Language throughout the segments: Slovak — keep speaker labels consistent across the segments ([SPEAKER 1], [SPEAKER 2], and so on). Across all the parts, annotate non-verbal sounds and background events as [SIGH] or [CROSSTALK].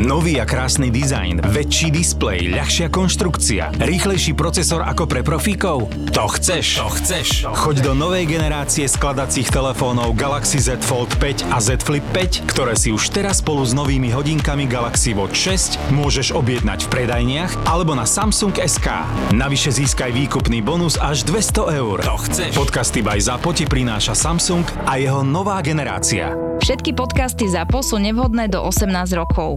[SPEAKER 1] Nový a krásny dizajn, väčší displej, ľahšia konštrukcia, rýchlejší procesor ako pre profíkov? To chceš? To chceš? Choď do novej generácie skladacích telefónov Galaxy Z Fold 5 a Z Flip 5, ktoré si už teraz spolu s novými hodinkami Galaxy Watch 6 môžeš objednať v predajniach alebo na Samsung SK. Navyše získaj výkupný bonus až 200 eur. To chceš? Podcasty by Zapo ti prináša Samsung a jeho nová generácia.
[SPEAKER 2] Všetky podcasty ZAPO sú nevhodné do 18 rokov.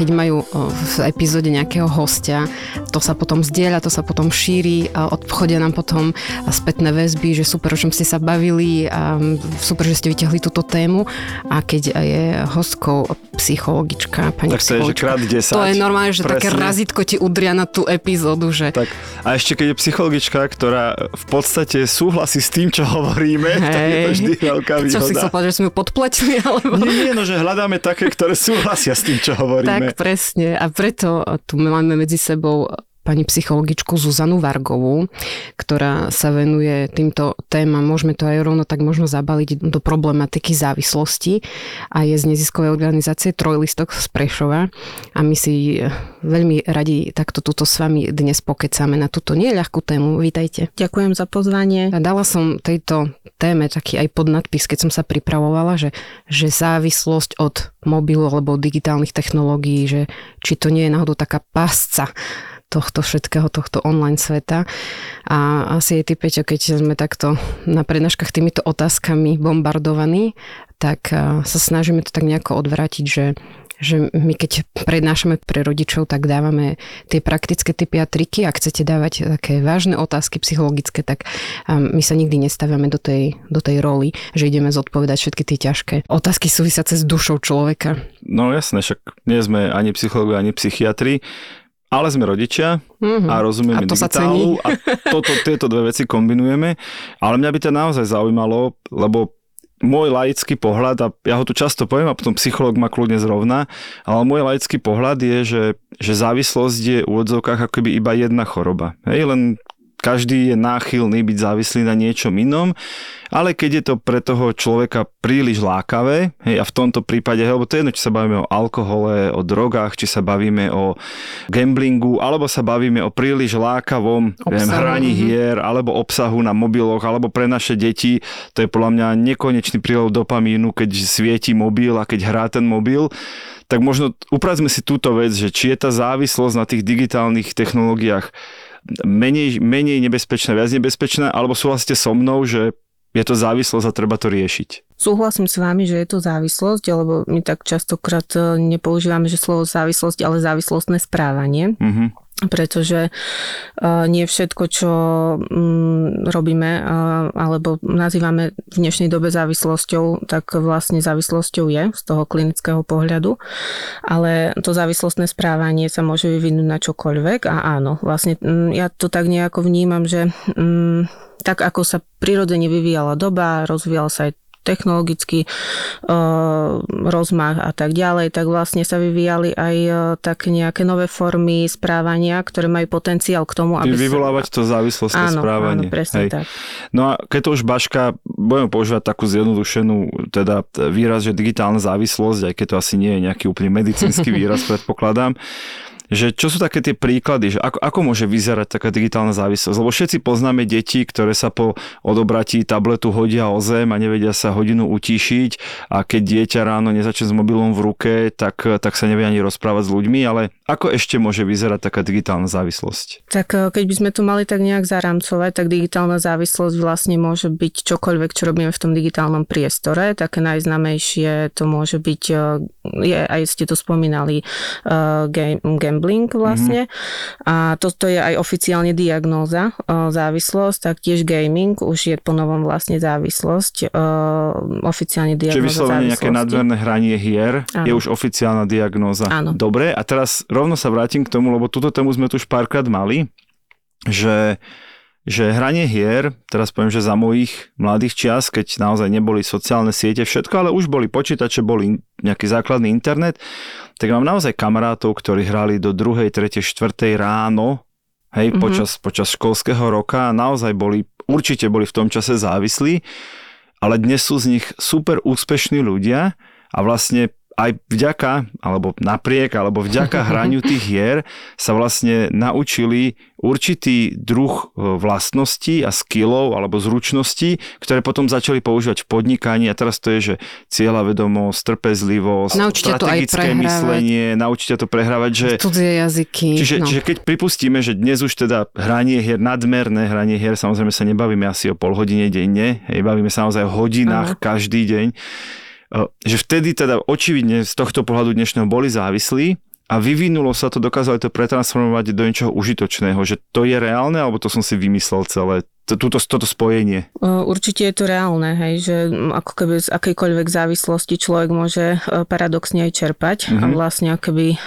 [SPEAKER 3] keď majú v epizóde nejakého hostia, to sa potom zdieľa, to sa potom šíri a odchodia nám potom spätné väzby, že super, o čom ste sa bavili a super, že ste vyťahli túto tému a keď je hostkou psychologička, pani
[SPEAKER 4] tak to je, že krát 10.
[SPEAKER 3] To je normálne, že presne. také razítko ti udria na tú epizódu, že...
[SPEAKER 4] Tak. A ešte keď je psychologička, ktorá v podstate súhlasí s tým, čo hovoríme, Hej. [LAUGHS] tak je to vždy veľká výhoda. Čo
[SPEAKER 3] si chcel povedať, že sme ju podpletili, [LAUGHS] alebo...
[SPEAKER 4] Nie, nie, no, že hľadáme také, ktoré sú súhlasia s tým, čo hovoríme.
[SPEAKER 3] Tak presne. A preto tu máme medzi sebou pani psychologičku Zuzanu Vargovú, ktorá sa venuje týmto témam. Môžeme to aj rovno tak možno zabaliť do problematiky závislosti a je z neziskovej organizácie Trojlistok z Prešova a my si veľmi radi takto túto s vami dnes pokecáme na túto nieľahkú tému. Vítajte.
[SPEAKER 5] Ďakujem za pozvanie.
[SPEAKER 3] A dala som tejto téme taký aj podnadpis, keď som sa pripravovala, že, že závislosť od mobilu alebo digitálnych technológií, že či to nie je náhodou taká pásca tohto všetkého, tohto online sveta. A asi aj ty, Peťo, keď sme takto na prednáškach týmito otázkami bombardovaní, tak sa snažíme to tak nejako odvrátiť, že že my keď prednášame pre rodičov, tak dávame tie praktické typy a triky. Ak chcete dávať také vážne otázky psychologické, tak my sa nikdy nestávame do tej, do tej roli, že ideme zodpovedať všetky tie ťažké otázky súvisiace s dušou človeka.
[SPEAKER 4] No jasné, však nie sme ani psychológovia, ani psychiatri. Ale sme rodičia mm-hmm. a rozumieme a to digitálu a toto, tieto dve veci kombinujeme. Ale mňa by to naozaj zaujímalo, lebo môj laický pohľad, a ja ho tu často poviem a potom psychológ ma kľudne zrovna, ale môj laický pohľad je, že, že závislosť je v úvodzovkách ako keby iba jedna choroba. Hej, len každý je náchylný byť závislý na niečom inom, ale keď je to pre toho človeka príliš lákavé, hej, a v tomto prípade, hej, lebo to je jedno, či sa bavíme o alkohole, o drogách, či sa bavíme o gamblingu, alebo sa bavíme o príliš lákavom viem, hraní mhm. hier, alebo obsahu na mobiloch, alebo pre naše deti, to je podľa mňa nekonečný prílev dopamínu, keď svieti mobil a keď hrá ten mobil, tak možno uprazme si túto vec, že či je tá závislosť na tých digitálnych technológiách menej, menej nebezpečná, viac nebezpečná, alebo súhlasíte so mnou, že je to závislosť a treba to riešiť.
[SPEAKER 5] Súhlasím s vami, že je to závislosť, lebo my tak častokrát e, nepoužívame, že slovo závislosť, ale závislostné správanie. Mm-hmm pretože uh, nie všetko, čo um, robíme uh, alebo nazývame v dnešnej dobe závislosťou, tak vlastne závislosťou je z toho klinického pohľadu, ale to závislostné správanie sa môže vyvinúť na čokoľvek a áno, vlastne um, ja to tak nejako vnímam, že um, tak ako sa prirodzene vyvíjala doba, rozvíjal sa aj technologický uh, rozmach a tak ďalej, tak vlastne sa vyvíjali aj uh, tak nejaké nové formy správania, ktoré majú potenciál k tomu, aby...
[SPEAKER 4] Vyvolávať to závislostné
[SPEAKER 5] áno,
[SPEAKER 4] správanie.
[SPEAKER 5] Áno, presne
[SPEAKER 4] Hej.
[SPEAKER 5] tak.
[SPEAKER 4] No a keď to už Baška, budeme používať takú zjednodušenú teda výraz, že digitálna závislosť, aj keď to asi nie je nejaký úplne medicínsky [LAUGHS] výraz, predpokladám, že čo sú také tie príklady, že ako, ako môže vyzerať taká digitálna závislosť? Lebo všetci poznáme deti, ktoré sa po odobratí tabletu hodia o zem a nevedia sa hodinu utíšiť a keď dieťa ráno nezačne s mobilom v ruke, tak, tak sa nevie ani rozprávať s ľuďmi, ale ako ešte môže vyzerať taká digitálna závislosť?
[SPEAKER 5] Tak eh, keď by sme tu mali tak nejak zaramcovať, tak digitálna závislosť vlastne môže byť čokoľvek, čo robíme v tom digitálnom priestore. Také najznamejšie to môže byť, eh, je, aj ste to spomínali, game, game gambling vlastne. Mm-hmm. A toto je aj oficiálne diagnóza závislosť, tak tiež gaming už je po novom vlastne závislosť, oficiálne diagnóza Čiže
[SPEAKER 4] vyslovene nejaké nadmerné hranie hier Áno. je už oficiálna diagnóza.
[SPEAKER 5] Áno.
[SPEAKER 4] Dobre, a teraz rovno sa vrátim k tomu, lebo túto tému sme tu už párkrát mali, že že hranie hier, teraz poviem, že za mojich mladých čias, keď naozaj neboli sociálne siete, všetko, ale už boli počítače, boli nejaký základný internet, tak mám naozaj kamarátov, ktorí hrali do 2., 3., 4. ráno, hej, mm-hmm. počas, počas školského roka naozaj boli, určite boli v tom čase závislí, ale dnes sú z nich super úspešní ľudia a vlastne aj vďaka, alebo napriek, alebo vďaka [LAUGHS] hraniu tých hier sa vlastne naučili určitý druh e, vlastností a skillov alebo zručností, ktoré potom začali používať v podnikaní a teraz to je, že cieľa vedomosť, trpezlivosť,
[SPEAKER 3] naučite strategické to aj
[SPEAKER 4] myslenie, naučite to prehrávať, že...
[SPEAKER 3] Cudzie jazyky.
[SPEAKER 4] Čiže, no. čiže keď pripustíme, že dnes už teda hranie hier, nadmerné hranie hier, samozrejme sa nebavíme asi o pol hodine denne, hej, bavíme sa naozaj o hodinách Aha. každý deň, že vtedy teda očividne z tohto pohľadu dnešného boli závislí a vyvinulo sa to, dokázali to pretransformovať do niečoho užitočného, že to je reálne, alebo to som si vymyslel celé túto, toto spojenie?
[SPEAKER 5] Určite je to reálne, hej, že ako keby z akejkoľvek závislosti človek môže e, paradoxne aj čerpať mm-hmm. a mhm. vlastne akoby e,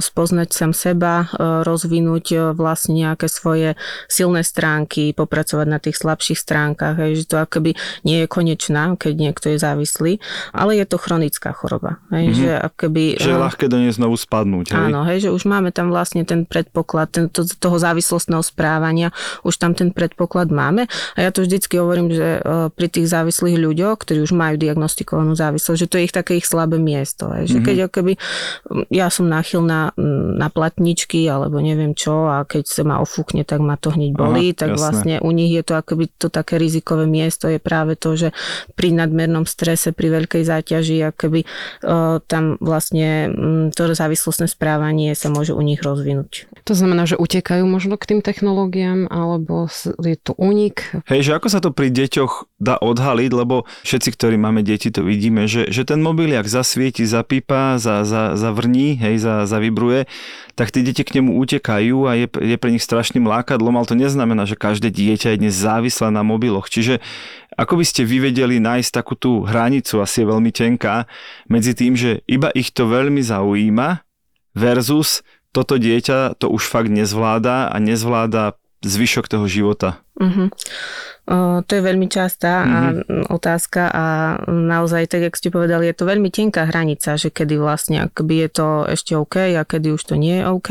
[SPEAKER 5] spoznať sám seba, e, rozvinúť vlastne nejaké svoje silné stránky, popracovať na tých slabších stránkach, hej, že to akoby nie je konečná, keď niekto je závislý, ale je to chronická choroba. Hej, mm-hmm. že akoby,
[SPEAKER 4] že je ľahké do nej znovu spadnúť.
[SPEAKER 5] Hej? Áno, hej, že už máme tam vlastne ten predpoklad ten, to, toho závislostného správania, už tam ten predpoklad má máme. A ja to vždycky hovorím, že e, pri tých závislých ľuďoch, ktorí už majú diagnostikovanú závislosť, že to je ich také ich slabé miesto. Že mm-hmm. keď keby ja som náchylná na platničky alebo neviem čo a keď sa ma ofúkne, tak ma to hneď bolí, Aha, tak jasné. vlastne u nich je to akoby to také rizikové miesto je práve to, že pri nadmernom strese, pri veľkej záťaži, akoby uh, tam vlastne um, to závislostné správanie sa môže u nich rozvinúť.
[SPEAKER 3] To znamená, že utekajú možno k tým technológiám, alebo je to u únik.
[SPEAKER 4] Hej, že ako sa to pri deťoch dá odhaliť, lebo všetci, ktorí máme deti, to vidíme, že, že ten mobil, jak zasvieti, zapípa, za, za, hej, za, zavibruje, tak tí deti k nemu utekajú a je, je pre nich strašným lákadlom, ale to neznamená, že každé dieťa je dnes závislé na mobiloch. Čiže ako by ste vyvedeli nájsť takú tú hranicu, asi je veľmi tenká, medzi tým, že iba ich to veľmi zaujíma versus toto dieťa to už fakt nezvláda a nezvláda zvyšok toho života.
[SPEAKER 5] Uh-huh. To je veľmi častá mm-hmm. otázka a naozaj, tak jak ste povedali, je to veľmi tenká hranica, že kedy vlastne akoby je to ešte OK a kedy už to nie je OK.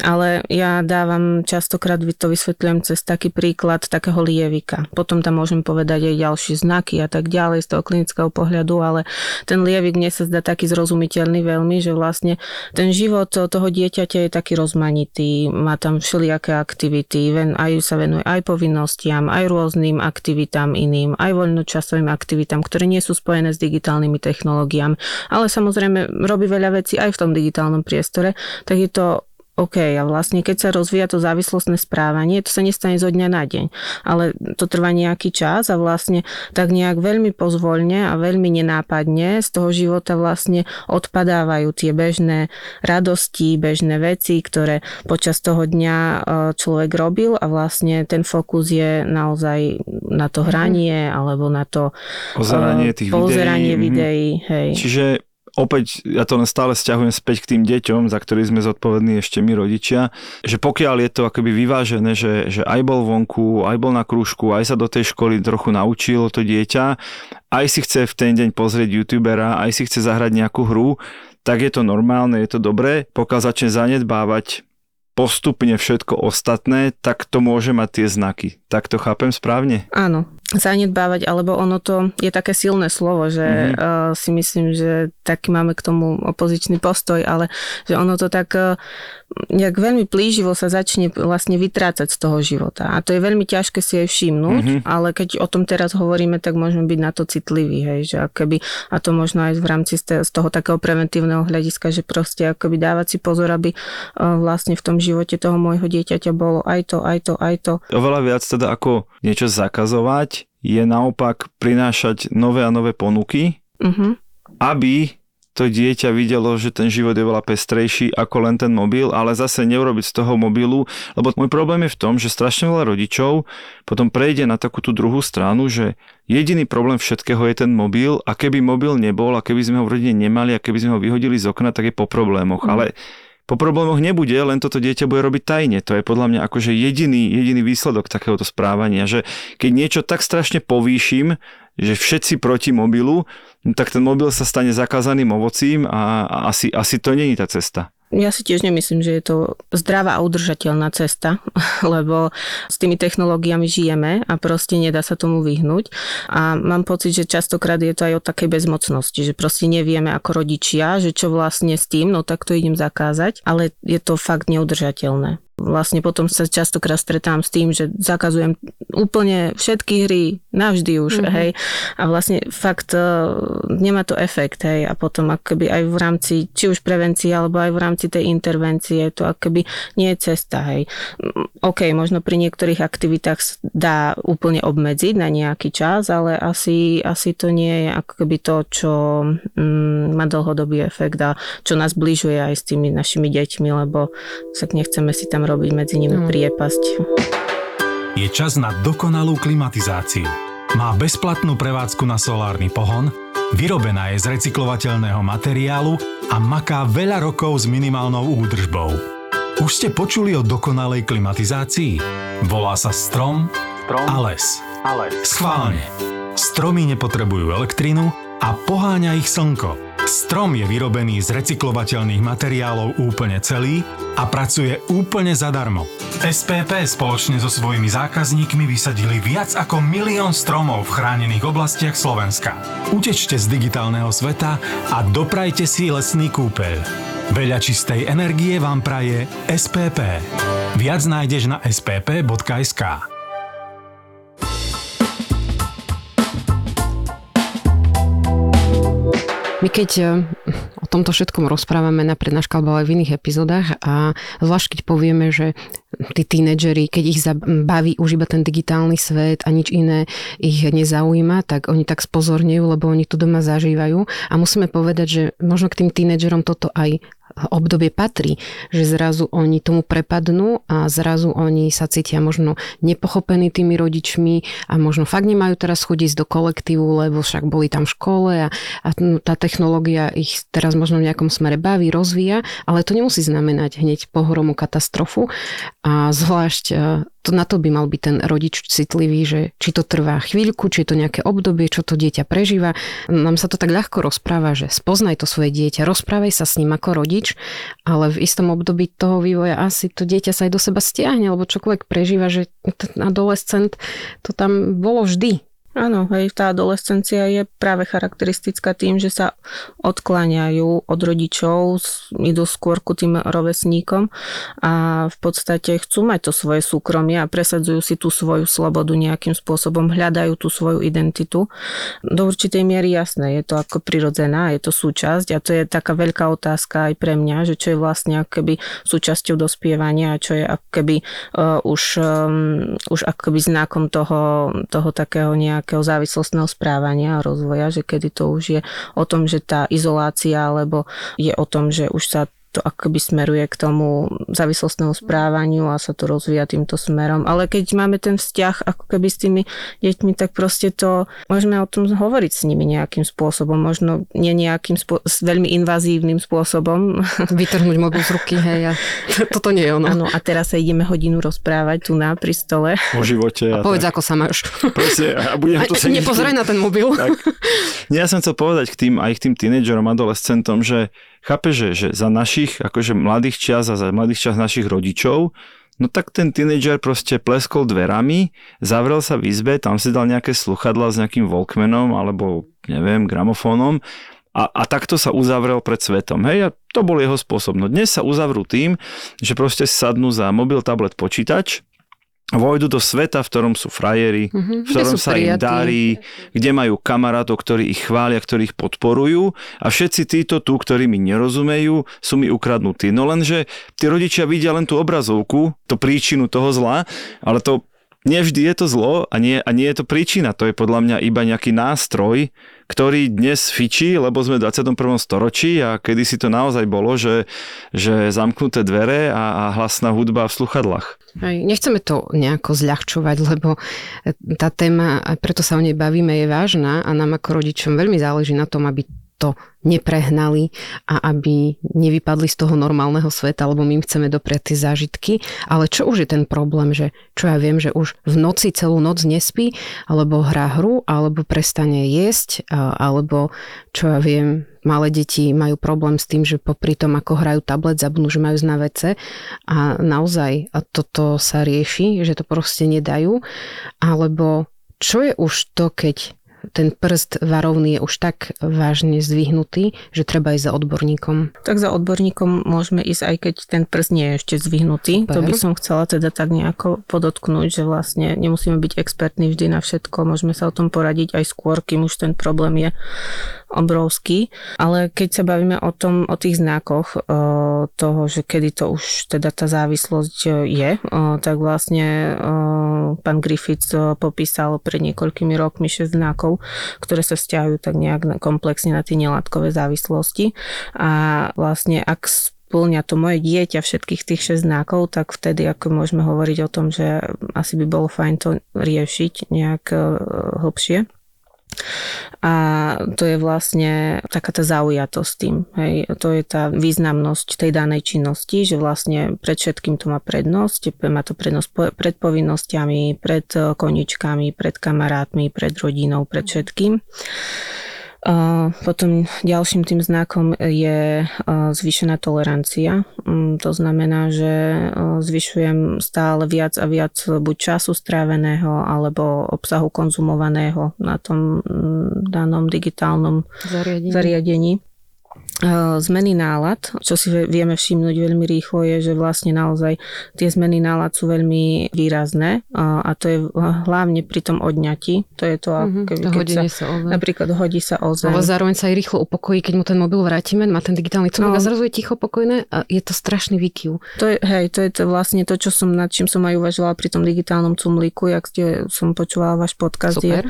[SPEAKER 5] Ale ja dávam častokrát, to vysvetľujem cez taký príklad takého lievika. Potom tam môžem povedať aj ďalšie znaky a tak ďalej z toho klinického pohľadu, ale ten lievik mne sa zdá taký zrozumiteľný veľmi, že vlastne ten život toho dieťaťa je taký rozmanitý, má tam všelijaké aktivity, aj sa venuje aj povinnostiam, aj rôznym aktivitám iným, aj voľnočasovým aktivitám, ktoré nie sú spojené s digitálnymi technológiami. Ale samozrejme robí veľa vecí aj v tom digitálnom priestore, tak je to OK, a vlastne keď sa rozvíja to závislostné správanie, to sa nestane zo dňa na deň, ale to trvá nejaký čas a vlastne tak nejak veľmi pozvoľne a veľmi nenápadne z toho života vlastne odpadávajú tie bežné radosti, bežné veci, ktoré počas toho dňa e, človek robil a vlastne ten fokus je naozaj na to hranie alebo na to
[SPEAKER 4] pozeranie tých
[SPEAKER 5] pozeranie videí.
[SPEAKER 4] videí hej. Čiže opäť ja to len stále stiahujem späť k tým deťom, za ktorých sme zodpovední ešte my rodičia, že pokiaľ je to akoby vyvážené, že, že aj bol vonku, aj bol na krúžku, aj sa do tej školy trochu naučilo to dieťa, aj si chce v ten deň pozrieť youtubera, aj si chce zahrať nejakú hru, tak je to normálne, je to dobré. Pokiaľ začne zanedbávať postupne všetko ostatné, tak to môže mať tie znaky. Tak to chápem správne?
[SPEAKER 5] Áno, zanedbávať, alebo ono to je také silné slovo, že mm-hmm. uh, si myslím, že taký máme k tomu opozičný postoj, ale že ono to tak uh, nejak veľmi plíživo sa začne vlastne vytrácať z toho života. A to je veľmi ťažké si aj všimnúť, mm-hmm. ale keď o tom teraz hovoríme, tak môžeme byť na to citliví, hej, že akoby, a to možno aj v rámci z toho takého preventívneho hľadiska, že proste akoby dávať si pozor, aby uh, vlastne v tom živote toho môjho dieťaťa bolo aj to, aj to, aj to.
[SPEAKER 4] Oveľa viac teda ako niečo zakazovať, je naopak prinášať nové a nové ponuky, uh-huh. aby to dieťa videlo, že ten život je veľa pestrejší ako len ten mobil, ale zase neurobiť z toho mobilu, lebo môj problém je v tom, že strašne veľa rodičov potom prejde na takú tú druhú stranu, že jediný problém všetkého je ten mobil a keby mobil nebol a keby sme ho v rodine nemali a keby sme ho vyhodili z okna, tak je po problémoch. Mm. Ale po problémoch nebude, len toto dieťa bude robiť tajne. To je podľa mňa akože jediný, jediný výsledok takéhoto správania, že keď niečo tak strašne povýšim, že všetci proti mobilu, no tak ten mobil sa stane zakázaným ovocím a, asi, asi to není tá cesta.
[SPEAKER 5] Ja si tiež nemyslím, že je to zdravá a udržateľná cesta, [LAUGHS] lebo s tými technológiami žijeme a proste nedá sa tomu vyhnúť. A mám pocit, že častokrát je to aj o takej bezmocnosti, že proste nevieme ako rodičia, že čo vlastne s tým, no tak to idem zakázať, ale je to fakt neudržateľné. Vlastne potom sa častokrát stretám s tým, že zakazujem úplne všetky hry, navždy už, mm-hmm. hej. A vlastne fakt uh, nemá to efekt, hej. A potom akoby aj v rámci, či už prevencie, alebo aj v rámci tej intervencie, to akoby nie je cesta, hej. OK, možno pri niektorých aktivitách dá úplne obmedziť na nejaký čas, ale asi, asi to nie je akoby to, čo mm, má dlhodobý efekt a čo nás bližuje aj s tými našimi deťmi, lebo sa nechceme si tam robiť medzi nimi mm. priepasť.
[SPEAKER 1] Je čas na dokonalú klimatizáciu. Má bezplatnú prevádzku na solárny pohon, vyrobená je z recyklovateľného materiálu a maká veľa rokov s minimálnou údržbou. Už ste počuli o dokonalej klimatizácii? Volá sa strom, strom a les. A les. Schválne. Stromy nepotrebujú elektrinu a poháňa ich slnko. Strom je vyrobený z recyklovateľných materiálov úplne celý a pracuje úplne zadarmo. SPP spoločne so svojimi zákazníkmi vysadili viac ako milión stromov v chránených oblastiach Slovenska. Utečte z digitálneho sveta a doprajte si lesný kúpeľ. Veľa čistej energie vám praje SPP. Viac nájdeš na spp.sk.
[SPEAKER 3] My keď e, o tomto všetkom rozprávame na prednáškach alebo aj v iných epizódach a zvlášť keď povieme, že tí tínedžeri, keď ich baví už iba ten digitálny svet a nič iné ich nezaujíma, tak oni tak spozornejú, lebo oni to doma zažívajú. A musíme povedať, že možno k tým tínedžerom toto aj obdobie patrí, že zrazu oni tomu prepadnú a zrazu oni sa cítia možno nepochopení tými rodičmi a možno fakt nemajú teraz chodiť do kolektívu, lebo však boli tam v škole a, a tá technológia ich teraz možno v nejakom smere baví, rozvíja, ale to nemusí znamenať hneď pohromu katastrofu a zvlášť to na to by mal byť ten rodič citlivý, že či to trvá chvíľku, či je to nejaké obdobie, čo to dieťa prežíva. Nám sa to tak ľahko rozpráva, že spoznaj to svoje dieťa, rozprávaj sa s ním ako rodič, ale v istom období toho vývoja asi to dieťa sa aj do seba stiahne, alebo čokoľvek prežíva, že ten adolescent to tam bolo vždy.
[SPEAKER 5] Áno, hej, tá adolescencia je práve charakteristická tým, že sa odkláňajú od rodičov, idú skôr ku tým rovesníkom a v podstate chcú mať to svoje súkromie a presadzujú si tú svoju slobodu nejakým spôsobom, hľadajú tú svoju identitu. Do určitej miery jasné, je to ako prirodzená, je to súčasť a to je taká veľká otázka aj pre mňa, že čo je vlastne akoby súčasťou dospievania a čo je akoby uh, už, um, už akoby znakom toho, toho takého nejak nejakého závislostného správania a rozvoja, že kedy to už je o tom, že tá izolácia, alebo je o tom, že už sa to akoby smeruje k tomu závislostnému správaniu a sa to rozvíja týmto smerom. Ale keď máme ten vzťah ako keby s tými deťmi, tak proste to môžeme o tom hovoriť s nimi nejakým spôsobom. Možno nie nejakým spô- veľmi invazívnym spôsobom. [LAUGHS]
[SPEAKER 3] Vytrhnúť mobil z ruky, hej. A [LAUGHS] toto nie je ono.
[SPEAKER 5] Áno, a teraz sa ideme hodinu rozprávať tu na pri stole.
[SPEAKER 4] O živote.
[SPEAKER 3] A, a povedz, tak. ako sa máš.
[SPEAKER 4] Presne, a budem to
[SPEAKER 3] a, Nepozeraj na ten mobil. Tak.
[SPEAKER 4] Ja som chcel povedať k tým, aj k tým tínedžerom, adolescentom, že chápe, že, že za našich akože mladých čas a za mladých čas našich rodičov No tak ten tínedžer proste pleskol dverami, zavrel sa v izbe, tam si dal nejaké sluchadla s nejakým Walkmanom alebo neviem, gramofónom a, a takto sa uzavrel pred svetom. Hej, a to bol jeho spôsob. No dnes sa uzavrú tým, že proste sadnú za mobil, tablet, počítač vojdu do sveta, v ktorom sú frajeri, mm-hmm, v ktorom sa prijatí. im darí, kde majú kamarátov, ktorí ich chvália, ktorí ich podporujú a všetci títo tu, ktorí mi nerozumejú, sú mi ukradnutí. No lenže tí rodičia vidia len tú obrazovku, tú príčinu toho zla, ale to nevždy je to zlo a nie, a nie je to príčina. To je podľa mňa iba nejaký nástroj, ktorý dnes fičí, lebo sme v 21. storočí a kedy si to naozaj bolo, že, že zamknuté dvere a, a hlasná hudba v sluchadlách.
[SPEAKER 3] Aj, nechceme to nejako zľahčovať, lebo tá téma, preto sa o nej bavíme, je vážna a nám ako rodičom veľmi záleží na tom, aby to neprehnali a aby nevypadli z toho normálneho sveta, lebo my im chceme dopriať tie zážitky. Ale čo už je ten problém, že čo ja viem, že už v noci celú noc nespí, alebo hrá hru, alebo prestane jesť, alebo čo ja viem, malé deti majú problém s tým, že popri tom, ako hrajú tablet, zabudnú, že majú zna vece a naozaj a toto sa rieši, že to proste nedajú. Alebo čo je už to, keď ten prst varovný je už tak vážne zdvihnutý, že treba ísť za odborníkom.
[SPEAKER 5] Tak za odborníkom môžeme ísť, aj keď ten prst nie je ešte zdvihnutý. Super. To by som chcela teda tak nejako podotknúť, že vlastne nemusíme byť expertní vždy na všetko, môžeme sa o tom poradiť aj skôr, kým už ten problém je obrovský. Ale keď sa bavíme o tom, o tých znakoch toho, že kedy to už teda tá závislosť je, tak vlastne pán Griffith popísal pred niekoľkými rokmi 6 znakov, ktoré sa vzťahujú tak nejak komplexne na tie nelátkové závislosti. A vlastne ak splňa to moje dieťa všetkých tých 6 znakov, tak vtedy ako môžeme hovoriť o tom, že asi by bolo fajn to riešiť nejak hlbšie. A to je vlastne taká tá zaujatosť tým. Hej. To je tá významnosť tej danej činnosti, že vlastne pred všetkým to má prednosť. Má to prednosť pred povinnosťami, pred koničkami, pred kamarátmi, pred rodinou, pred všetkým. Potom ďalším tým znakom je zvýšená tolerancia. Mm, to znamená, že zvyšujem stále viac a viac buď času stráveného alebo obsahu konzumovaného na tom mm, danom digitálnom zariadení. zariadení. Zmeny nálad, čo si vieme všimnúť veľmi rýchlo, je, že vlastne naozaj tie zmeny nálad sú veľmi výrazné a to je hlavne pri tom odňati. To je to, mm-hmm,
[SPEAKER 3] keby, keď sa, sa o
[SPEAKER 5] napríklad hodí sa o zem.
[SPEAKER 3] Ale zároveň sa aj rýchlo upokojí, keď mu ten mobil vrátime, má ten digitálny cunok no. a zrazu je ticho pokojné a je to strašný výkyv.
[SPEAKER 5] To je, hej, to je to vlastne to, čo som, nad čím som aj uvažovala pri tom digitálnom cumlíku, jak ste, som počúvala váš podcast.
[SPEAKER 3] Super.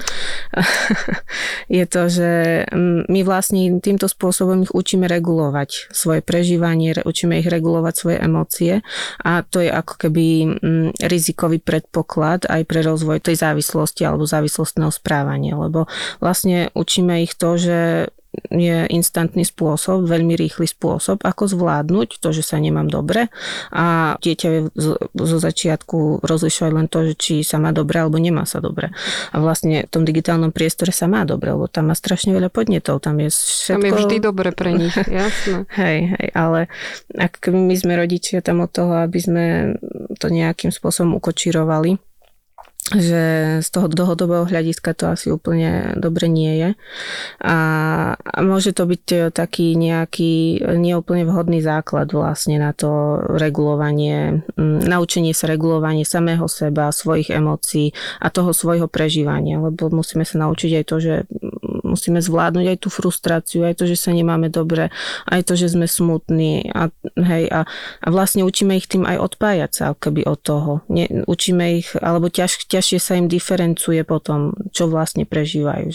[SPEAKER 5] Je, [LAUGHS] je to, že mm, my vlastne týmto spôsobom ich učíme učíme regulovať svoje prežívanie, učíme ich regulovať svoje emócie a to je ako keby mm, rizikový predpoklad aj pre rozvoj tej závislosti alebo závislostného správania, lebo vlastne učíme ich to, že je instantný spôsob, veľmi rýchly spôsob, ako zvládnuť to, že sa nemám dobre a dieťa vie zo začiatku rozlišovať len to, že či sa má dobre alebo nemá sa dobre. A vlastne v tom digitálnom priestore sa má dobre, lebo tam má strašne veľa podnetov, tam je všetko...
[SPEAKER 3] Tam je vždy dobre pre nich, [LAUGHS] jasné.
[SPEAKER 5] hej, hej, ale ak my sme rodičia tam od toho, aby sme to nejakým spôsobom ukočirovali, že z toho dlhodobého hľadiska to asi úplne dobre nie je. A, a môže to byť e, taký nejaký neúplne vhodný základ vlastne na to regulovanie, naučenie sa regulovanie samého seba, svojich emócií a toho svojho prežívania, lebo musíme sa naučiť aj to, že musíme zvládnuť aj tú frustráciu, aj to, že sa nemáme dobre, aj to, že sme smutní a, hej, a, a vlastne učíme ich tým aj odpájať sa keby od toho. Ne, učíme ich, alebo ťaž, ťažšie sa im diferencuje potom, čo vlastne prežívajú.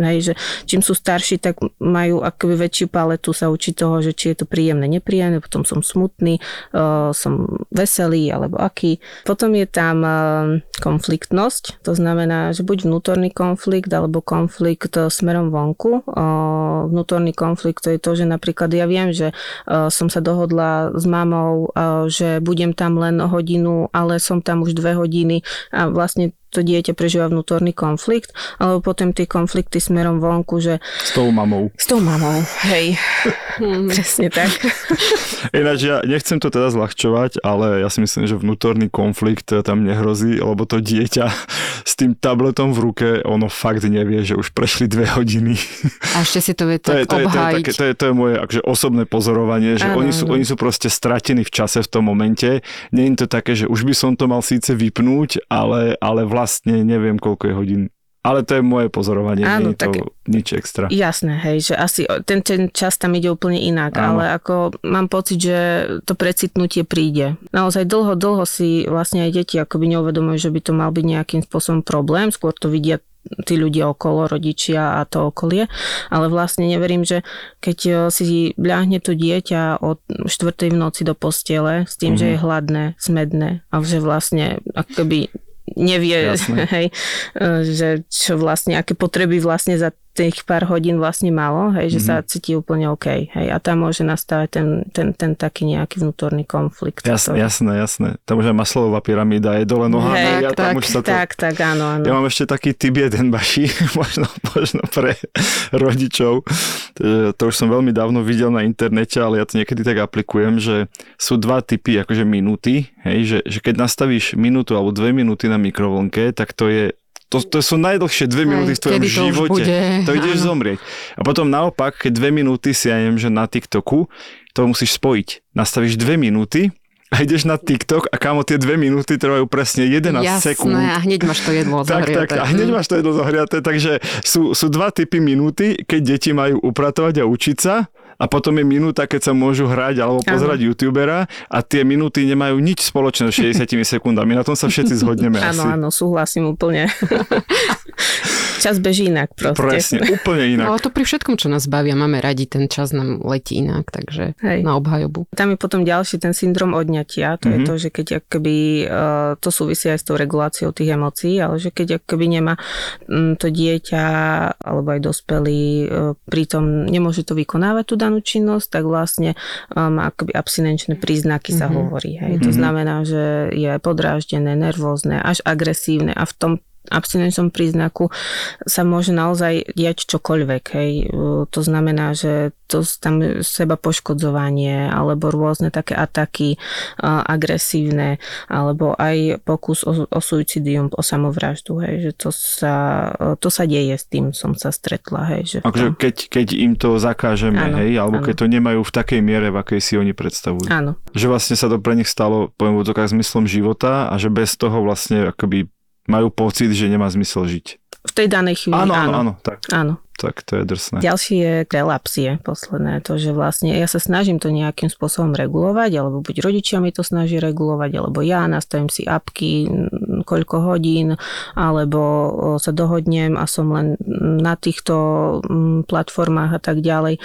[SPEAKER 5] Hej, že čím sú starší, tak majú akoby väčšiu paletu sa učiť toho, že či je to príjemné, nepríjemné, potom som smutný, uh, som veselý alebo aký. Potom je tam uh, konfliktnosť, to znamená, že buď vnútorný konflikt alebo konflikt smerom vonku. Vnútorný konflikt to je to, že napríklad ja viem, že som sa dohodla s mamou, že budem tam len hodinu, ale som tam už dve hodiny a vlastne to dieťa prežíva vnútorný konflikt, alebo potom tie konflikty smerom vonku, že...
[SPEAKER 4] S tou mamou.
[SPEAKER 5] S tou mamou, hej. Presne tak. [LAUGHS]
[SPEAKER 4] Ináč ja nechcem to teda zľahčovať, ale ja si myslím, že vnútorný konflikt tam nehrozí, lebo to dieťa s tým tabletom v ruke, ono fakt nevie, že už prešli dve hodiny.
[SPEAKER 3] A ešte si to vie [LAUGHS] to tak je, to, je, to, je, také,
[SPEAKER 4] to, je, to je moje akože osobné pozorovanie, že ano, oni, sú, oni sú proste stratení v čase v tom momente. Je to také, že už by som to mal síce vypnúť, ale, ale vlastne vlastne neviem, koľko je hodín. Ale to je moje pozorovanie, Áno, nie je tak, to nič extra.
[SPEAKER 5] Jasné, hej, že asi ten, ten čas tam ide úplne inak, Áno. ale ako mám pocit, že to precitnutie príde. Naozaj dlho, dlho si vlastne aj deti akoby neuvedomujú, že by to mal byť nejakým spôsobom problém, skôr to vidia tí ľudia okolo, rodičia a to okolie, ale vlastne neverím, že keď e, si bľahne to dieťa od 4. v noci do postele s tým, mm-hmm. že je hladné, smedné a že vlastne akoby nevie, [LAUGHS] hej, e, že čo vlastne, aké potreby vlastne za tých pár hodín vlastne malo, hej, že mm-hmm. sa mhm. cíti úplne OK. Hej, a tam môže nastavať ten, ten, ten taký nejaký vnútorný konflikt.
[SPEAKER 4] Jasné, jasné, jasné. Tam už aj maslová pyramída je dole nohami.
[SPEAKER 5] Hej, ja tak, tam už sa to... tak, tak, áno, áno.
[SPEAKER 4] Ja mám ešte taký typ jeden baší, [LAUGHS] možno, možno pre [LAUGHS] rodičov. To už som veľmi dávno videl na internete, ale ja to niekedy tak aplikujem, že sú dva typy akože minúty, hej, že, že keď nastavíš minútu alebo dve minúty na mikrovlnke, tak to je to, to sú najdlhšie dve minúty v tvojom to živote. To ideš zomrieť. A potom naopak, keď dve minúty si, ja neviem, že na TikToku, to musíš spojiť. Nastavíš dve minúty a ideš na TikTok a kámo tie dve minúty trvajú presne 11
[SPEAKER 3] Jasné,
[SPEAKER 4] sekúnd.
[SPEAKER 3] a hneď máš to jedlo [LAUGHS]
[SPEAKER 4] tak,
[SPEAKER 3] zohriaté.
[SPEAKER 4] Tak, a hneď máš to jedlo zohriaté, takže sú, sú dva typy minúty, keď deti majú upratovať a učiť sa a potom je minúta, keď sa môžu hrať alebo pozerať ano. youtubera a tie minúty nemajú nič spoločné s 60 [LAUGHS] sekundami. Na tom sa všetci zhodneme
[SPEAKER 5] Áno, áno, súhlasím úplne. [LAUGHS] čas beží inak proste.
[SPEAKER 4] Presne, úplne inak.
[SPEAKER 3] No, ale to pri všetkom, čo nás bavia, máme radi, ten čas nám letí inak, takže Hej. na obhajobu.
[SPEAKER 5] Tam je potom ďalší ten syndrom odňatia, to mm-hmm. je mhm. to, že keď akoby, uh, to súvisí aj s tou reguláciou tých emócií, ale že keď akoby nemá um, to dieťa alebo aj dospelý uh, pritom nemôže to vykonávať tú danú činnosť, tak vlastne má um, akoby abstinenčné príznaky sa mm-hmm. hovorí. Hej. Mm-hmm. To mhm. znamená, že je podráždené, nervózne, až agresívne a v tom abstinenčnom príznaku sa môže naozaj diať čokoľvek. Hej. To znamená, že to tam seba poškodzovanie alebo rôzne také ataky agresívne alebo aj pokus o, o suicidium, o samovraždu. Hej. Že to, sa, to sa deje, s tým som sa stretla. Hej. Že
[SPEAKER 4] Takže keď, keď im to zakážeme, áno, hej, alebo áno. keď to nemajú v takej miere, v akej si oni predstavujú.
[SPEAKER 5] Áno.
[SPEAKER 4] Že vlastne sa to pre nich stalo, poviem v zmyslom života a že bez toho vlastne akoby majú pocit, že nemá zmysel žiť.
[SPEAKER 5] V tej danej chvíli,
[SPEAKER 4] áno. Áno, áno, tak.
[SPEAKER 5] áno
[SPEAKER 4] tak to je drsné.
[SPEAKER 5] Ďalší je relapsie posledné, to, že vlastne ja sa snažím to nejakým spôsobom regulovať, alebo buď rodičia mi to snaží regulovať, alebo ja nastavím si apky, koľko hodín, alebo sa dohodnem a som len na týchto platformách a tak ďalej.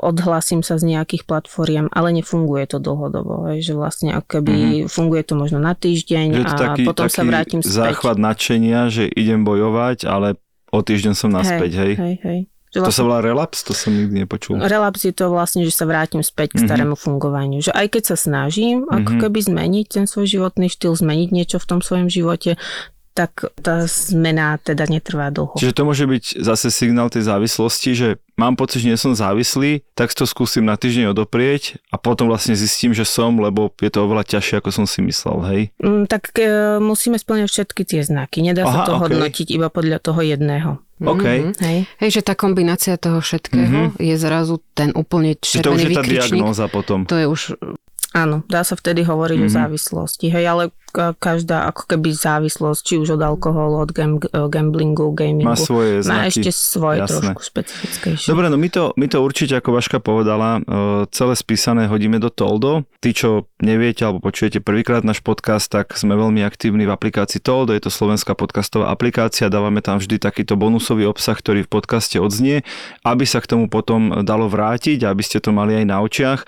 [SPEAKER 5] Odhlasím sa z nejakých platform, ale nefunguje to dlhodobo, že vlastne keby mm-hmm. funguje to možno na týždeň a taký, potom taký sa vrátim
[SPEAKER 4] späť. záchvat nadšenia, že idem bojovať, ale o týždeň som naspäť, hej?
[SPEAKER 5] Hej, hej.
[SPEAKER 4] Že vlastne, to sa volá relaps? To som nikdy nepočul.
[SPEAKER 5] Relaps je to vlastne, že sa vrátim späť k mhm. starému mm-hmm. fungovaniu. Že aj keď sa snažím mm-hmm. ako keby zmeniť ten svoj životný štýl, zmeniť niečo v tom svojom živote, tak tá zmena teda netrvá dlho.
[SPEAKER 4] Čiže to môže byť zase signál tej závislosti, že mám pocit, že nie som závislý, tak to skúsim na týždeň odoprieť a potom vlastne zistím, že som, lebo je to oveľa ťažšie, ako som si myslel, hej?
[SPEAKER 5] Mm, tak e, musíme splňať všetky tie znaky. Nedá Aha, sa to okay. hodnotiť iba podľa toho jedného.
[SPEAKER 4] OK.
[SPEAKER 3] Mm-hmm. Hej. Hej, že tá kombinácia toho všetkého mm-hmm. je zrazu ten úplne červený to už je tá diagnóza
[SPEAKER 4] potom.
[SPEAKER 5] To je už Áno, dá sa vtedy hovoriť mm-hmm. o mhm. závislosti, hej, ale každá ako keby závislosť, či už od alkoholu, od gam, gamblingu, gamingu,
[SPEAKER 4] má svoje znaky.
[SPEAKER 5] Má ešte svoje Jasné. trošku špecifickejšie.
[SPEAKER 4] Dobre, no my to, my to určite, ako Vaška povedala, celé spísané hodíme do Toldo. Tí, čo neviete alebo počujete prvýkrát náš podcast, tak sme veľmi aktívni v aplikácii Toldo, je to slovenská podcastová aplikácia, dávame tam vždy takýto bonusový obsah, ktorý v podcaste odznie, aby sa k tomu potom dalo vrátiť, aby ste to mali aj na očiach.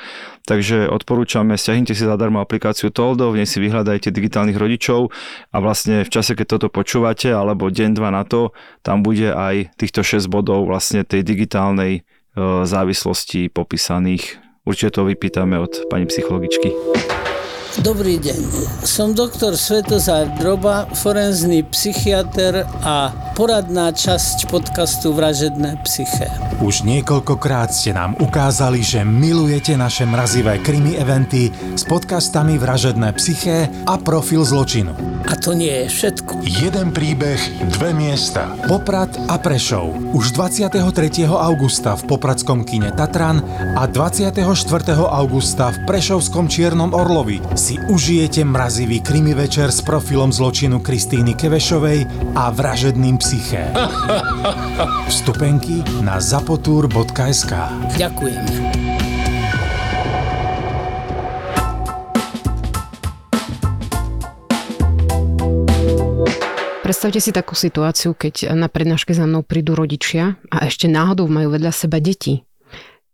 [SPEAKER 4] Takže odporúčame, stiahnite si zadarmo aplikáciu Toldo, v nej si vyhľadajte digitálnych rodičov a vlastne v čase, keď toto počúvate, alebo deň, dva na to, tam bude aj týchto 6 bodov vlastne tej digitálnej e, závislosti popísaných. Určite to vypýtame od pani psychologičky.
[SPEAKER 6] Dobrý deň, som doktor Svetozár Droba, forenzný psychiatr a poradná časť podcastu Vražedné psyché.
[SPEAKER 1] Už niekoľkokrát ste nám ukázali, že milujete naše mrazivé krimi eventy s podcastami Vražedné psyché a Profil zločinu.
[SPEAKER 6] A to nie je všetko.
[SPEAKER 1] Jeden príbeh, dve miesta. Poprad a Prešov. Už 23. augusta v Popradskom kine Tatran a 24. augusta v Prešovskom Čiernom Orlovi si užijete mrazivý krimi večer s profilom zločinu Kristýny Kevešovej a vražedným psyché. [LAUGHS] Vstupenky na zapotur.sk
[SPEAKER 6] Ďakujem.
[SPEAKER 3] Predstavte si takú situáciu, keď na prednáške za mnou prídu rodičia a ešte náhodou majú vedľa seba deti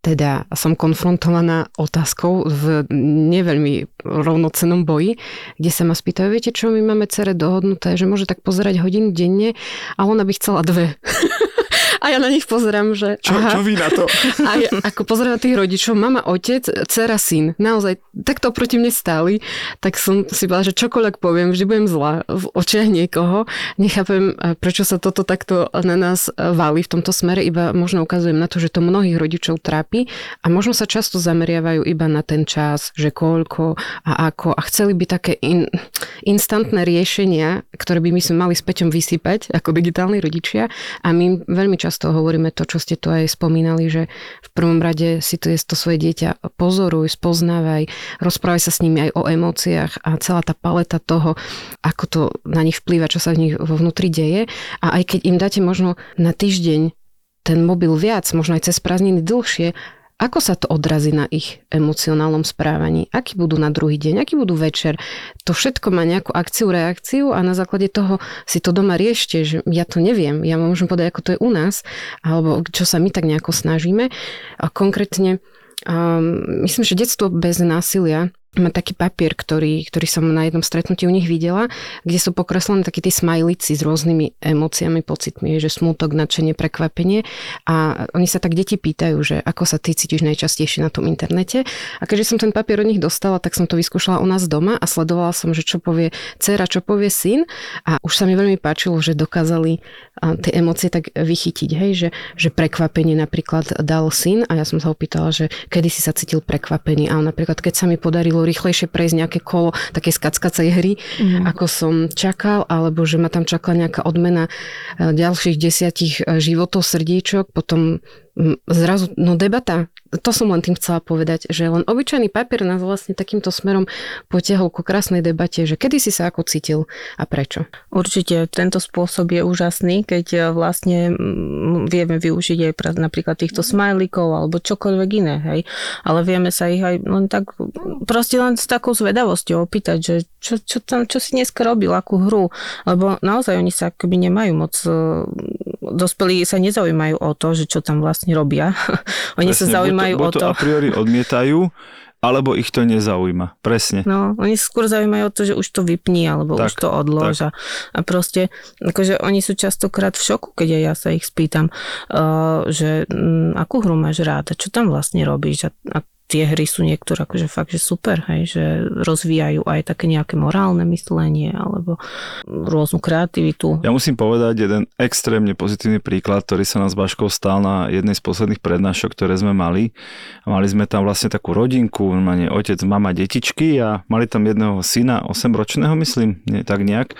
[SPEAKER 3] teda som konfrontovaná otázkou v neveľmi rovnocenom boji, kde sa ma spýtajú, viete čo, my máme cere dohodnuté, že môže tak pozerať hodinu denne a ona by chcela dve. [LAUGHS] A ja na nich pozerám, že...
[SPEAKER 4] Čo, aha. čo vy na to?
[SPEAKER 3] A ja, ako pozerám tých rodičov, mama, otec, dcera, syn. Naozaj, takto proti mne stáli, tak som si povedala, že čokoľvek poviem, vždy budem zlá v očiach niekoho. Nechápem, prečo sa toto takto na nás valí v tomto smere, iba možno ukazujem na to, že to mnohých rodičov trápi a možno sa často zameriavajú iba na ten čas, že koľko a ako a chceli by také in, instantné riešenia, ktoré by my sme mali s Peťom vysypať ako digitálni rodičia a my veľmi často hovoríme to, čo ste tu aj spomínali, že v prvom rade si to je to svoje dieťa pozoruj, spoznávaj, rozprávaj sa s nimi aj o emóciách a celá tá paleta toho, ako to na nich vplýva, čo sa v nich vo vnútri deje. A aj keď im dáte možno na týždeň ten mobil viac, možno aj cez prázdniny dlhšie, ako sa to odrazí na ich emocionálnom správaní? Aký budú na druhý deň? Aký budú večer? To všetko má nejakú akciu, reakciu a na základe toho si to doma riešte, že ja to neviem. Ja môžem povedať, ako to je u nás, alebo čo sa my tak nejako snažíme. A konkrétne um, myslím, že detstvo bez násilia má taký papier, ktorý, ktorý som na jednom stretnutí u nich videla, kde sú pokreslené takí tí smajlici s rôznymi emóciami, pocitmi, že smutok, nadšenie, prekvapenie. A oni sa tak deti pýtajú, že ako sa ty cítiš najčastejšie na tom internete. A keďže som ten papier od nich dostala, tak som to vyskúšala u nás doma a sledovala som, že čo povie dcera, čo povie syn. A už sa mi veľmi páčilo, že dokázali tie emócie tak vychytiť, hej, že, že prekvapenie napríklad dal syn a ja som sa opýtala, že kedy si sa cítil prekvapený. A on napríklad keď sa mi podarilo rýchlejšie prejsť nejaké kolo také skackacej hry, mm. ako som čakal, alebo že ma tam čakala nejaká odmena e, ďalších desiatich e, životov srdíčok, potom zrazu, no debata, to som len tým chcela povedať, že len obyčajný papier nás vlastne takýmto smerom potiahol ku krásnej debate, že kedy si sa ako cítil a prečo.
[SPEAKER 5] Určite tento spôsob je úžasný, keď e, vlastne vieme využiť aj napríklad týchto smajlikov alebo čokoľvek iné, hej. Ale vieme sa ich aj len tak, proste len s takou zvedavosťou opýtať, že čo, čo, tam, čo si dneska robil, akú hru, lebo naozaj oni sa akoby nemajú moc e, dospelí sa nezaujímajú o to, že čo tam vlastne robia. [LAUGHS] oni Presne, sa zaujímajú
[SPEAKER 4] buď to, buď
[SPEAKER 5] to,
[SPEAKER 4] o to. a priori odmietajú, alebo ich to nezaujíma. Presne.
[SPEAKER 5] No, oni skôr zaujímajú o to, že už to vypni, alebo tak, už to odlož. A, a proste, akože oni sú častokrát v šoku, keď ja sa ich spýtam, uh, že um, akú hru máš rád a čo tam vlastne robíš a, a tie hry sú niektoré akože fakt, že super, hej, že rozvíjajú aj také nejaké morálne myslenie alebo rôznu kreativitu.
[SPEAKER 4] Ja musím povedať jeden extrémne pozitívny príklad, ktorý sa nás Baškou stal na jednej z posledných prednášok, ktoré sme mali. Mali sme tam vlastne takú rodinku, mane otec, mama, detičky a mali tam jedného syna, 8-ročného myslím, nie, tak nejak.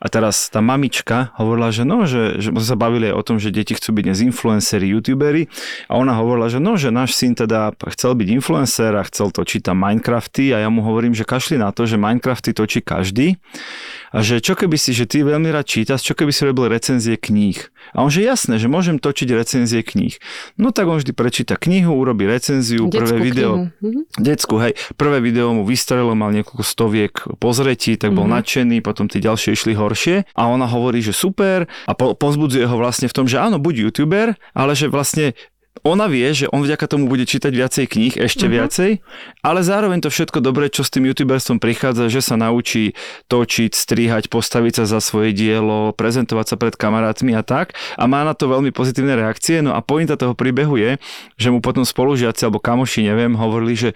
[SPEAKER 4] A teraz tá mamička hovorila, že no, že, že sa bavili aj o tom, že deti chcú byť dnes influenceri, youtuberi a ona hovorila, že no, že náš syn teda chcel byť influencer a chcel točiť tam Minecrafty a ja mu hovorím, že kašli na to, že Minecrafty točí každý a že čo keby si, že ty veľmi rád čítaš, čo keby si robil recenzie kníh. A on že jasné, že môžem točiť recenzie kníh. No tak on vždy prečíta knihu, urobí recenziu, Detskú prvé video, knihu. detskú, hej, prvé video mu vystrelilo, mal niekoľko stoviek pozretí, tak bol mm-hmm. nadšený, potom tí ďalšie išli horšie a ona hovorí, že super a po, pozbudzuje ho vlastne v tom, že áno, buď youtuber, ale že vlastne ona vie, že on vďaka tomu bude čítať viacej kníh, ešte uh-huh. viacej, ale zároveň to všetko dobré, čo s tým youtuberstvom prichádza, že sa naučí točiť, strihať, postaviť sa za svoje dielo, prezentovať sa pred kamarátmi a tak a má na to veľmi pozitívne reakcie. No a pointa toho príbehu je, že mu potom spolužiaci alebo kamoši, neviem, hovorili, že,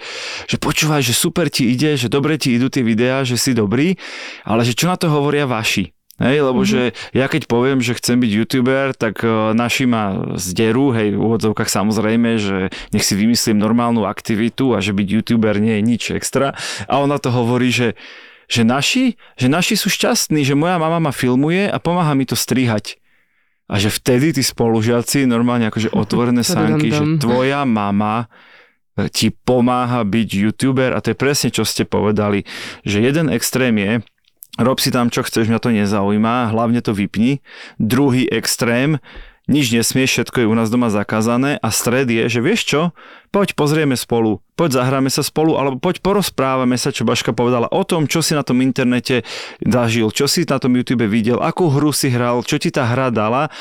[SPEAKER 4] že počúvaj, že super ti ide, že dobre ti idú tie videá, že si dobrý, ale že čo na to hovoria vaši? Hej, lebo mm-hmm. že ja keď poviem, že chcem byť youtuber, tak uh, naši ma zderú, hej, v úvodzovkách samozrejme, že nech si vymyslím normálnu aktivitu a že byť youtuber nie je nič extra. A ona to hovorí, že, že naši, že naši sú šťastní, že moja mama ma filmuje a pomáha mi to strihať. A že vtedy tí spolužiaci normálne akože [LAUGHS] otvorené sánky, že tvoja mama ti pomáha byť youtuber a to je presne čo ste povedali, že jeden extrém je, rob si tam čo chceš, mňa to nezaujíma, hlavne to vypni. Druhý extrém, nič nesmieš, všetko je u nás doma zakázané a stred je, že vieš čo, poď pozrieme spolu, poď zahráme sa spolu, alebo poď porozprávame sa, čo Baška povedala o tom, čo si na tom internete zažil, čo si na tom YouTube videl, akú hru si hral, čo ti tá hra dala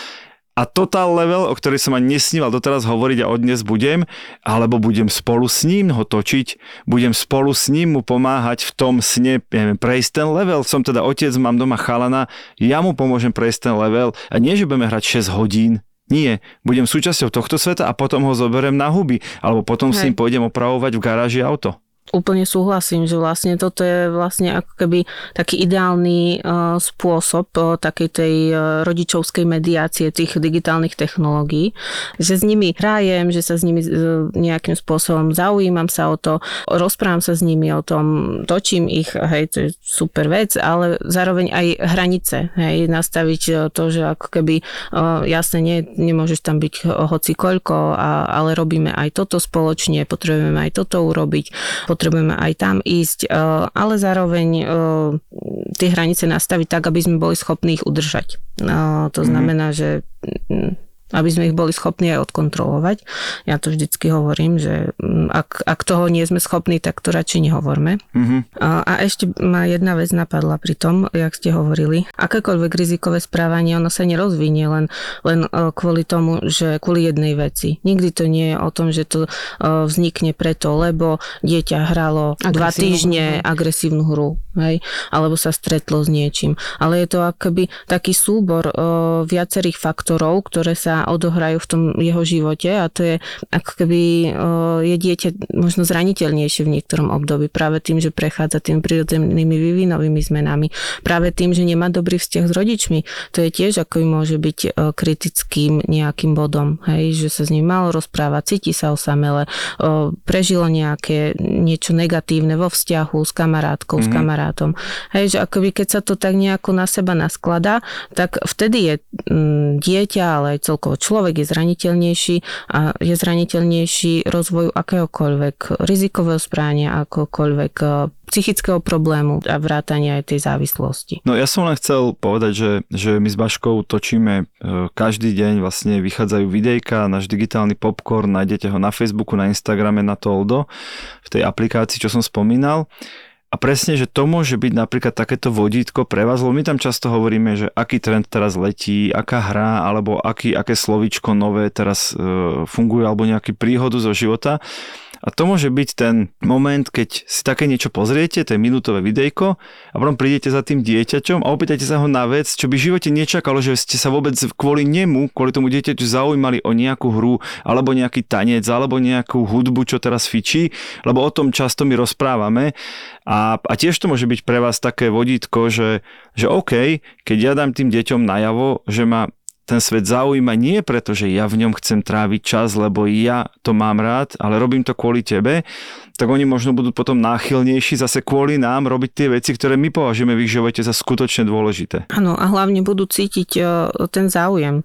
[SPEAKER 4] a total level, o ktorej som ani nesníval doteraz hovoriť a odnes budem, alebo budem spolu s ním ho točiť, budem spolu s ním mu pomáhať v tom sne, neviem, prejsť ten level. Som teda otec, mám doma chalana, ja mu pomôžem prejsť ten level a nie, že budeme hrať 6 hodín, Nie, budem súčasťou tohto sveta a potom ho zoberiem na huby, alebo potom Hej. s ním pôjdem opravovať v garáži auto.
[SPEAKER 5] Úplne súhlasím, že vlastne toto je vlastne ako keby taký ideálny uh, spôsob uh, takej tej uh, rodičovskej mediácie tých digitálnych technológií, že s nimi hrajem, že sa s nimi nejakým spôsobom zaujímam sa o to, rozprávam sa s nimi o tom, točím ich, hej, to je super vec, ale zároveň aj hranice, hej, nastaviť to, že ako keby jasne nie, nemôžeš tam byť hoci koľko, ale robíme aj toto spoločne, potrebujeme aj toto urobiť, potrebujeme aj tam ísť, e, ale zároveň e, tie hranice nastaviť tak, aby sme boli schopní ich udržať. E, to mhm. znamená, že aby sme ich boli schopní aj odkontrolovať. Ja to vždycky hovorím, že mm, ak, ak toho nie sme schopní, tak to radšej nehovorme. Mm-hmm. A, a ešte ma jedna vec napadla pri tom, jak ste hovorili. Akékoľvek rizikové správanie, ono sa nerozvinie len, len e, kvôli tomu, že kvôli jednej veci. Nikdy to nie je o tom, že to e, vznikne preto, lebo dieťa hralo agresívnu dva týždne hru. agresívnu hru, hej? alebo sa stretlo s niečím. Ale je to akoby taký súbor o, e, viacerých faktorov, ktoré sa odohrajú v tom jeho živote a to je ako keby je dieťa možno zraniteľnejšie v niektorom období práve tým, že prechádza tým prirodzenými vývinovými zmenami. Práve tým, že nemá dobrý vzťah s rodičmi. To je tiež ako môže byť kritickým nejakým bodom. Hej, že sa s ním malo rozprávať, cíti sa osamele, prežilo nejaké niečo negatívne vo vzťahu s kamarátkou, mm-hmm. s mhm. kamarátom. Hej, že akoby keď sa to tak nejako na seba naskladá, tak vtedy je dieťa, ale aj celkovo človek je zraniteľnejší a je zraniteľnejší rozvoju akéhokoľvek rizikového správania, akokoľvek e, psychického problému a vrátania aj tej závislosti.
[SPEAKER 4] No ja som len chcel povedať, že, že my s Baškou točíme e, každý deň, vlastne vychádzajú videjka, náš digitálny popcorn, nájdete ho na Facebooku, na Instagrame, na Toldo, v tej aplikácii, čo som spomínal. A presne, že to môže byť napríklad takéto vodítko pre vás, lebo my tam často hovoríme, že aký trend teraz letí, aká hra, alebo aký, aké slovičko nové teraz e, funguje, alebo nejaký príhodu zo života. A to môže byť ten moment, keď si také niečo pozriete, to je minútové videjko a potom prídete za tým dieťaťom a opýtate sa ho na vec, čo by v živote nečakalo, že ste sa vôbec kvôli nemu, kvôli tomu dieťaťu zaujímali o nejakú hru, alebo nejaký tanec, alebo nejakú hudbu, čo teraz fičí, lebo o tom často my rozprávame. A, a tiež to môže byť pre vás také vodítko, že, že OK, keď ja dám tým deťom najavo, že ma ten svet zaujíma nie preto, že ja v ňom chcem tráviť čas, lebo ja to mám rád, ale robím to kvôli tebe, tak oni možno budú potom náchylnejší zase kvôli nám robiť tie veci, ktoré my považujeme v ich živote za skutočne dôležité.
[SPEAKER 5] Áno, a hlavne budú cítiť e, ten záujem e,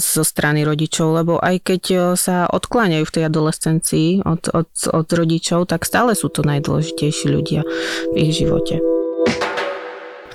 [SPEAKER 5] zo strany rodičov, lebo aj keď e, sa odkláňajú v tej adolescencii od, od, od rodičov, tak stále sú to najdôležitejší ľudia v ich živote.